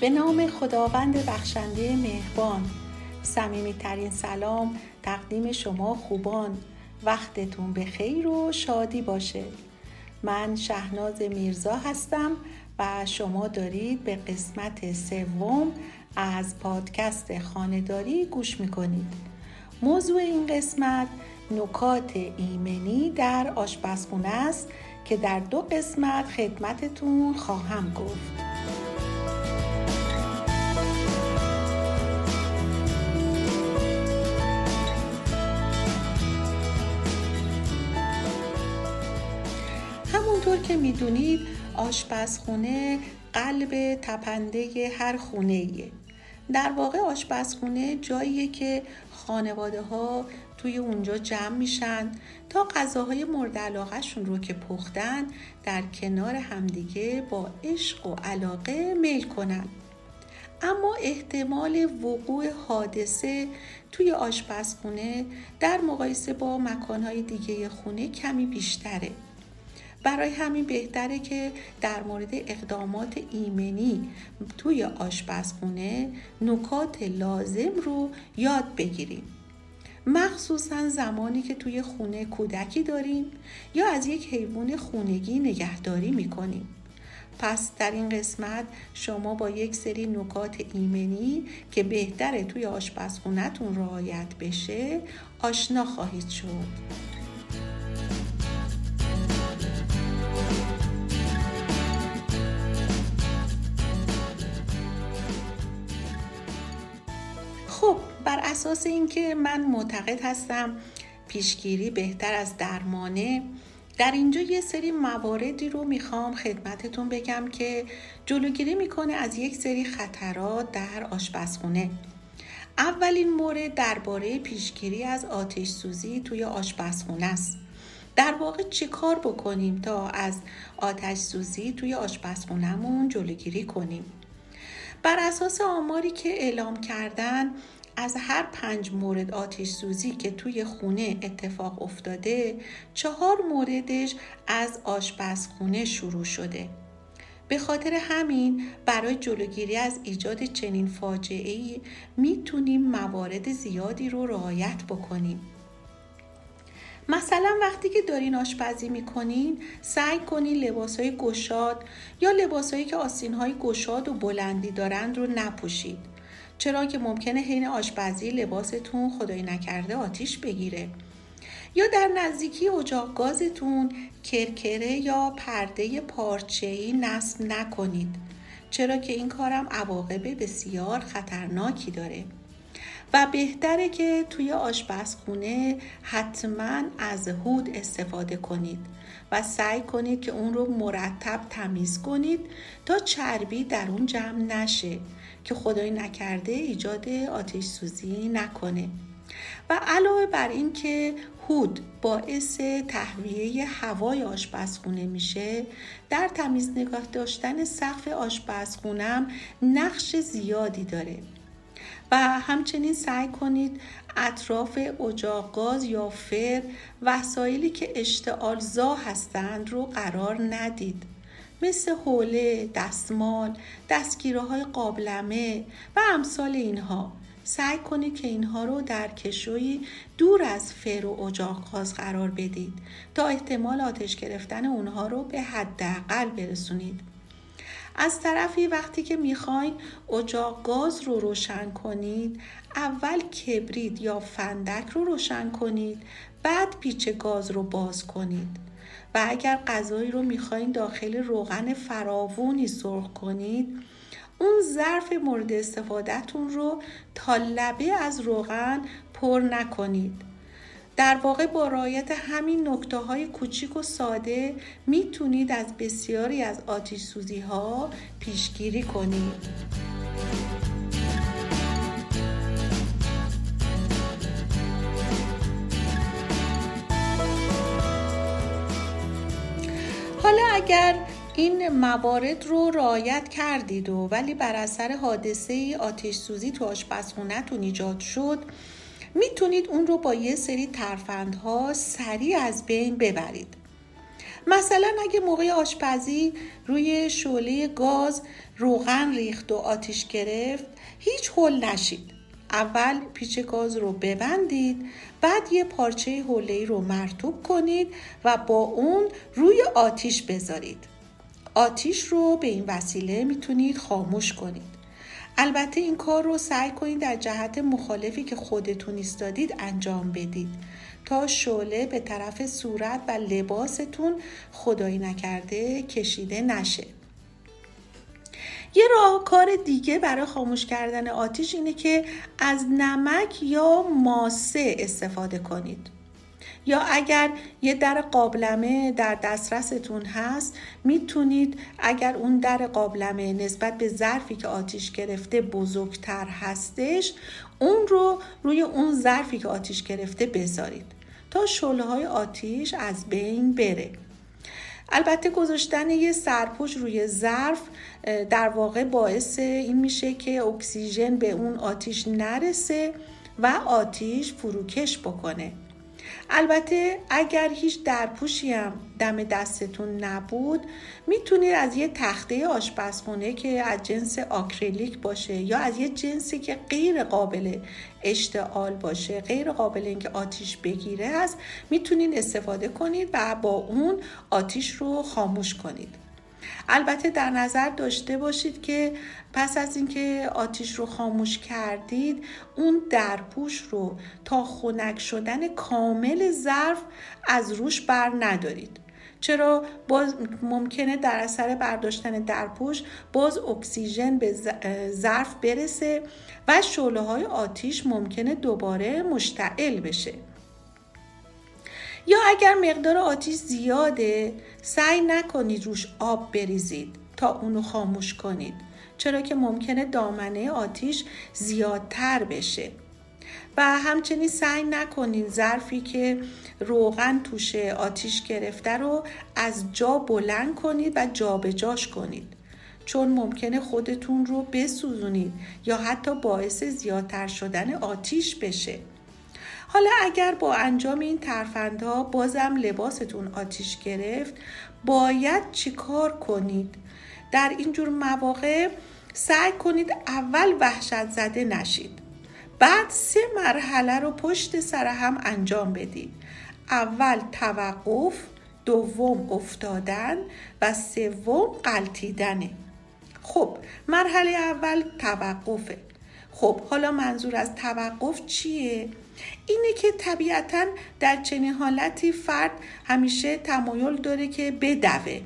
به نام خداوند بخشنده مهربان. صمیمیترین سلام تقدیم شما خوبان. وقتتون به خیر و شادی باشه. من شهناز میرزا هستم و شما دارید به قسمت سوم از پادکست خانداری گوش می‌کنید. موضوع این قسمت نکات ایمنی در آشپزخونه است که در دو قسمت خدمتتون خواهم گفت. که می‌دونید آشپزخونه قلب تپنده هر خونه ایه. در واقع آشپزخونه جاییه که خانواده ها توی اونجا جمع میشن تا غذاهای مورد علاقهشون رو که پختن در کنار همدیگه با عشق و علاقه میل کنن اما احتمال وقوع حادثه توی آشپزخونه در مقایسه با مکانهای دیگه خونه کمی بیشتره برای همین بهتره که در مورد اقدامات ایمنی توی آشپزخونه نکات لازم رو یاد بگیریم. مخصوصا زمانی که توی خونه کودکی داریم یا از یک حیوان خونگی نگهداری می‌کنیم. پس در این قسمت شما با یک سری نکات ایمنی که بهتره توی آشپزخونهتون رعایت بشه آشنا خواهید شد. اساس اینکه من معتقد هستم پیشگیری بهتر از درمانه در اینجا یه سری مواردی رو می‌خوام خدمتتون بگم که جلوگیری می‌کنه از یک سری خطرات در آشپزخونه. اولین مورد درباره پیشگیری از آتش سوزی توی آشپزخونه است. در واقع چه کار بکنیم تا از آتش سوزی توی آشپزخونهمون جلوگیری کنیم؟ بر اساس آماری که اعلام کردن از هر پنج مورد آتش سوزی که توی خونه اتفاق افتاده چهار موردش از آشپزخونه شروع شده. به خاطر همین برای جلوگیری از ایجاد چنین فاجعه ای می‌تونیم موارد زیادی رو رعایت بکنیم. مثلا وقتی که دارین آشپزی می‌کنین سعی کنین لباس های گشاد یا لباس هایی که آسین های گشاد و بلندی دارند رو نپوشید. چرا که ممکنه حین آشپزی لباستون خدای نکرده آتیش بگیره. یا در نزدیکی اجاق گازتون کرکره یا پرده پارچه‌ای نصب نکنید. چرا که این کارم عواقب بسیار خطرناکی داره. و بهتره که توی آشپزخونه حتما از هود استفاده کنید و سعی کنید که اون رو مرتب تمیز کنید تا چربی در اون جمع نشه. که خدای نکرده ایجاد آتش سوزی نکنه. و علاوه بر این که هود باعث تهویه هوای آشپزخونه میشه در تمیز نگاه داشتن سقف آشپزخونم نقش زیادی داره. و همچنین سعی کنید اطراف اجاق گاز یا فر وسایلی که اشتعال زا هستند رو قرار ندید. مثل حوله، دستمال، دستگیره های قابلمه و امثال اینها. سعی کنید که اینها رو در کشوی دور از فر و اجاق گاز قرار بدید تا احتمال آتش گرفتن اونها رو به حداقل برسونید. از طرفی وقتی که می‌خواین اجاق گاز رو روشن کنید اول کبرید یا فندک رو روشن کنید بعد پیچ گاز رو باز کنید. و اگر غذایی رو می‌خواین داخل روغن فراوونی سرخ کنید اون ظرف مورد استفادهتون رو تا لبه از روغن پر نکنید. در واقع با رعایت همین نکته های کوچیک و ساده می‌تونید از بسیاری از آتیش سوزی ها پیشگیری کنید. اگر این موارد رو رعایت کردید و ولی بر اثر حادثه آتش سوزی تو آشپزخونهتون ایجاد شد می‌تونید اون رو با یه سری ترفندها سریع از بین ببرید. مثلا اگه موقع آشپزی روی شعله گاز روغن ریخت و آتیش گرفت هیچ حل نشید. اول پیچ گاز رو ببندید بعد یه پارچه حوله رو مرتوب کنید و با اون روی آتیش بذارید. آتیش رو به این وسیله می‌تونید خاموش کنید. البته این کار رو سعی کنید در جهت مخالفی که خودتون ایستادید انجام بدید. تا شعله به طرف صورت و لباستون خدایی نکرده کشیده نشه. یه راهکار دیگه برای خاموش کردن آتیش اینه که از نمک یا ماسه استفاده کنید. یا اگر یه در قابلمه در دسترستون هست می‌تونید اگر اون در قابلمه نسبت به ظرفی که آتیش گرفته بزرگتر هستش اون رو روی اون ظرفی که آتیش گرفته بذارید تا شعله های آتیش از بین بره. البته گذاشتن یه سرپوش روی ظرف در واقع باعث این میشه که اکسیژن به اون آتیش نرسه و آتیش فروکش بکنه. البته اگر هیچ درپوشی هم دم دستتون نبود می‌تونید از یه تخته آشپزخونه که از جنس آکریلیک باشه یا از یه جنسی که غیر قابل اشتعال باشه غیر قابل اینکه آتیش بگیره هست می‌تونید استفاده کنید و با اون آتیش رو خاموش کنید. البته در نظر داشته باشید که پس از اینکه آتیش رو خاموش کردید اون درپوش رو تا خنک شدن کامل ظرف از روش بر ندارید. چرا؟ باز ممکنه در اثر برداشتن درپوش باز اکسیژن به ظرف برسه و شعله های آتیش ممکنه دوباره مشتعل بشه. یا اگر مقدار آتیش زیاده سعی نکنید روش آب بریزید تا اونو خاموش کنید چرا که ممکنه دامنه آتیش زیادتر بشه. و همچنین سعی نکنید ظرفی که روغن توش آتیش گرفته رو از جا بلند کنید و جابجاش کنید. چون ممکنه خودتون رو بسوزونید یا حتی باعث زیادتر شدن آتیش بشه. حالا اگر با انجام این ترفندها بازم لباستون آتیش گرفت باید چیکار کنید؟ در اینجور مواقع سعی کنید اول وحشت زده نشید. بعد سه مرحله رو پشت سر هم انجام بدید. اول توقف دوم افتادن و سوم قلتیدنه خب مرحله اول توقفه. خب حالا منظور از توقف چیه؟ اینه که طبیعتا در چنین حالتی فرد همیشه تمایل داره که بدوه.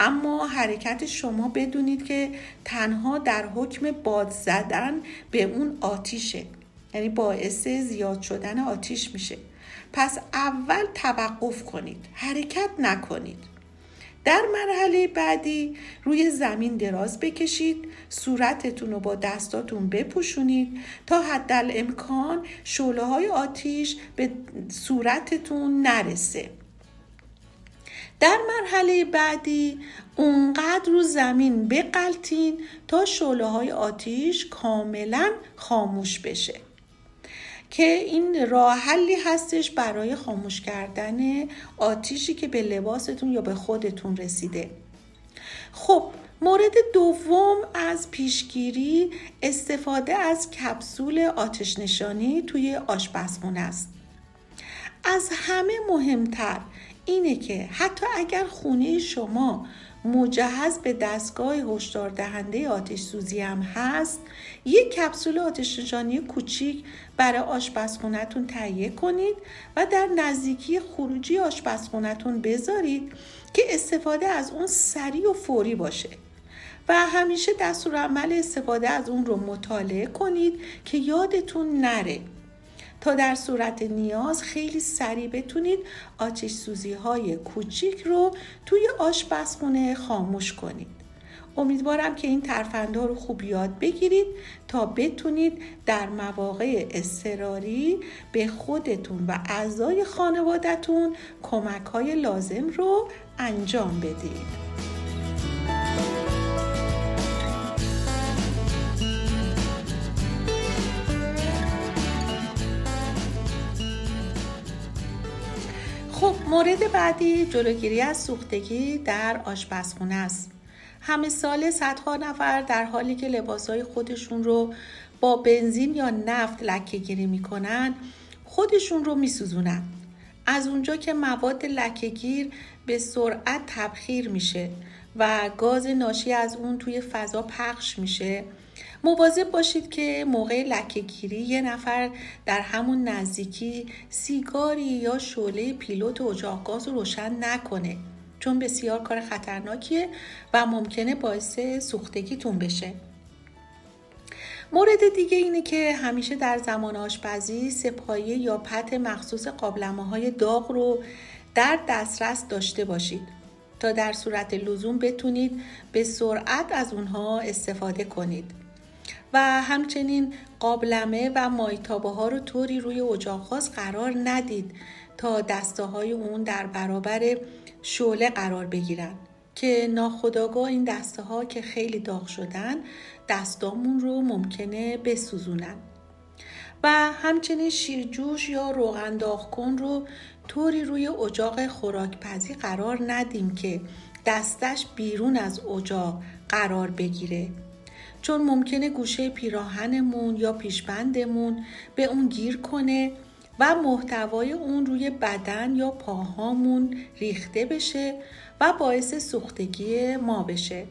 اما حرکت شما بدونید که تنها در حکم باد زدن به اون آتیشه. یعنی باعث زیاد شدن آتیش میشه. پس اول توقف کنید. حرکت نکنید. در مرحله بعدی روی زمین دراز بکشید صورتتون رو با دستاتون بپوشونید تا حد امکان شعله های آتیش به صورتتون نرسه. در مرحله بعدی اونقدر رو زمین بقلتین تا شعله های آتیش کاملا خاموش بشه. که این راه حلی هستش برای خاموش کردن آتیشی که به لباستون یا به خودتون رسیده. خب مورد دوم از پیشگیری استفاده از کپسول آتش نشانی توی آشپزخونه است. از همه مهمتر اینه که حتی اگر خونه شما مجهز به دستگاه هشدار دهنده آتش سوزی هم هست. یک کپسول آتش نشانی کوچیک برای آشپزخونهتون تهیه کنید و در نزدیکی خروجی آشپزخونهتون بذارید که استفاده از اون سریع و فوری باشه. و همیشه دستور عمل استفاده از اون رو مطالعه کنید که یادتون نره. تا در صورت نیاز خیلی سریع بتونید آتش سوزی های کوچیک رو توی آشپزخونه خاموش کنید. امیدوارم که این ترفندها رو خوب یاد بگیرید تا بتونید در مواقع اضطراری به خودتون و اعضای خانوادتون کمک های لازم رو انجام بدید. مورد بعدی جلوگیری از سوختگی در آشپزخونه است. همه سال صدها نفر در حالی که لباسهای خودشون رو با بنزین یا نفت لکه گیری می‌کنن خودشون رو میسوزونن. از اونجا که مواد لکهگیر به سرعت تبخیر میشه و گاز ناشی از اون توی فضا پخش میشه. مواظب باشید که موقع لکهگیری یه نفر در همون نزدیکی سیگاری یا شعله پیلوت اجاق گاز رو روشن نکنه چون بسیار کار خطرناکیه و ممکنه باعث سوختگیتون بشه. مورد دیگه اینه که همیشه در زمان آشپزی سپایه یا پت مخصوص قابلمه های داغ رو در دسترس داشته باشید تا در صورت لزوم بتونید به سرعت از اونها استفاده کنید. و همچنین قابلمه و مایتابه ها رو طوری روی اجاق قرار ندید تا دسته های اون در برابر شعله قرار بگیرن. که ناخداگاه این دسته ها که خیلی داغ شدن دستامون رو ممکنه بسوزونن. و همچنین شیرجوش یا روغن کن رو طوری روی اجاق خوراکپزی قرار ندیم که دستش بیرون از اجاق قرار بگیره. چون ممکنه گوشه پیراهنمون یا پیشبندمون به اون گیر کنه و محتوای اون روی بدن یا پاهامون ریخته بشه و باعث سوختگی ما بشه.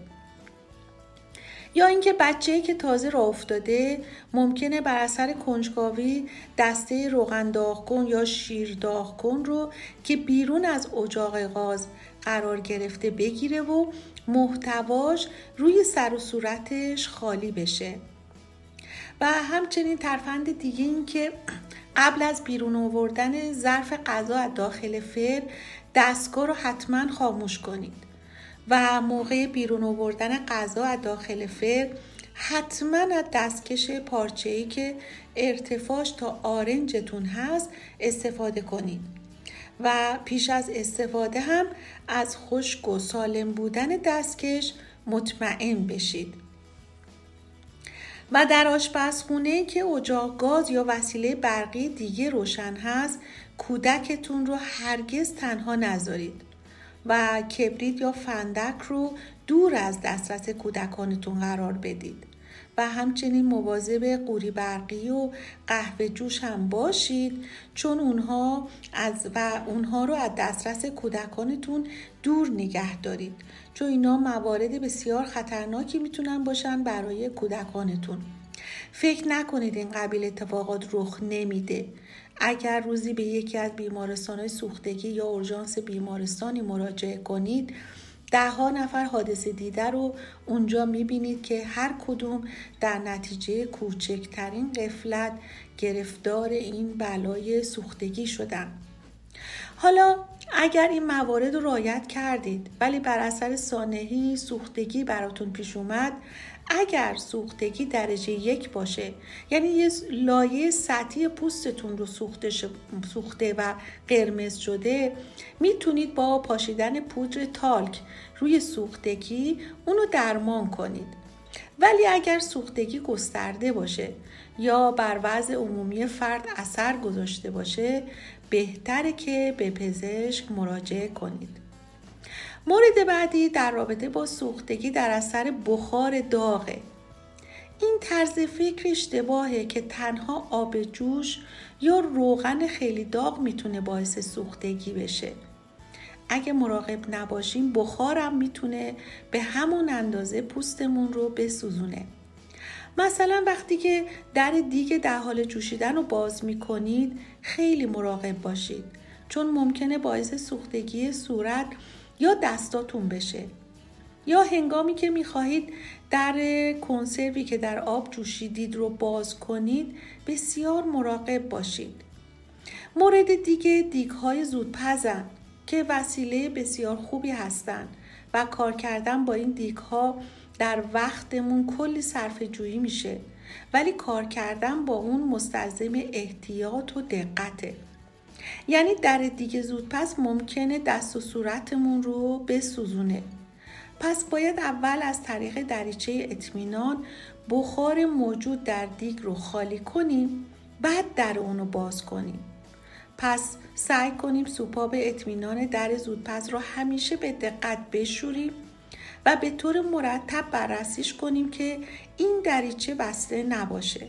یا اینکه بچه‌ای که تازه راه افتاده ممکنه بر اثر کنجکاوی دسته روغن داغ کن یا شیر داغ کن رو که بیرون از اجاق غاز قرار گرفته بگیره و محتواش روی سر و صورتش خالی بشه. و همچنین ترفند دیگه این که قبل از بیرون آوردن ظرف غذا از داخل فر دستگاه رو حتما خاموش کنید. و موقع بیرون آوردن غذا از داخل فر حتما از دستکش پارچه ای که ارتفاعش تا آرنجتون هست استفاده کنید. و پیش از استفاده هم از خشک و سالم بودن دستکش مطمئن بشید. و در آشپزخونه که اجاق گاز یا وسیله برقی دیگه روشن هست کودکتون رو هرگز تنها نذارید. و کبریت یا فندک رو دور از دسترس کودکانتون قرار بدید. و همچنین مواظب قوری برقی و قهوه جوش هم باشید چون اونها از و اونها رو از دسترس کودکانتون دور نگه دارید. چون اینا موارد بسیار خطرناکی می‌تونن باشن برای کودکانتون. فکر نکنید این قبیل اتفاقات رخ نمیده. اگر روزی به یکی از بیمارستان سوختگی یا اورژانس بیمارستانی مراجعه کنید ده ها نفر حادثه دیده رو اونجا می‌بینید که هر کدوم در نتیجه کوچکترین قفلت گرفتار این بلای سوختگی شدن. حالا اگر این موارد رو رعایت کردید ولی بر اثر سانحی سوختگی براتون پیش اومد اگر سوختگی درجه یک باشه یعنی یه لایه سطحی پوستتون رو سوخته, سوخته و قرمز شده می‌تونید با پاشیدن پودر تالک روی سوختگی اونو درمان کنید. ولی اگر سوختگی گسترده باشه یا بر وضع عمومی فرد اثر گذاشته باشه بهتره که به پزشک مراجعه کنید. مورد بعدی در رابطه با سوختگی در اثر بخار داغه. این طرز فکر اشتباهه که تنها آب جوش یا روغن خیلی داغ می‌تونه باعث سوختگی بشه. اگه مراقب نباشیم بخارم می‌تونه به همون اندازه پوستمون رو بسوزونه. مثلا وقتی که در دیگه در حال جوشیدن رو باز می‌کنید خیلی مراقب باشید چون ممکنه باعث سوختگی صورت یا دستاتون بشه. یا هنگامی که می‌خواهید در کنسروی که در آب جوشیدید رو باز کنید بسیار مراقب باشید. مورد دیگه دیگ های زودپزن که وسیله بسیار خوبی هستند و کار کردن با این دیگ ها در وقتمون کلی صرف جویی میشه. ولی کار کردن با اون مستلزم احتیاط و دقته. یعنی در دیگه زود پس ممکنه دست و صورتمون رو بسوزونه. پس باید اول از طریق دریچه اطمینان بخار موجود در دیگ رو خالی کنیم بعد در اونو باز کنیم. پس سعی کنیم سوپا به اطمینان در زودپز را همیشه به دقت بشوریم و به طور مرتب بررسیش کنیم که این دریچه بسته نباشه.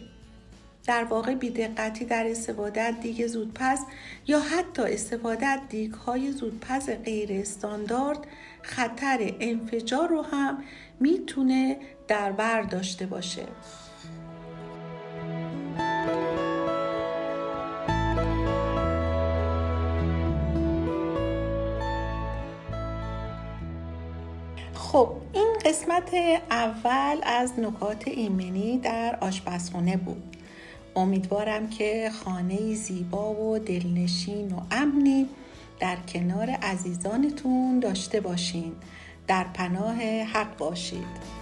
در واقع بیدقتی در استفاده از دیگ زودپز یا حتی استفاده از دیگ های زودپز غیر استاندارد خطر انفجار رو هم می‌تونه در بر داشته باشه. خب این قسمت اول از نکات ایمنی در آشپزخونه بود. امیدوارم که خانه زیبا و دلنشین و امنی در کنار عزیزانتون داشته باشین. در پناه حق باشید.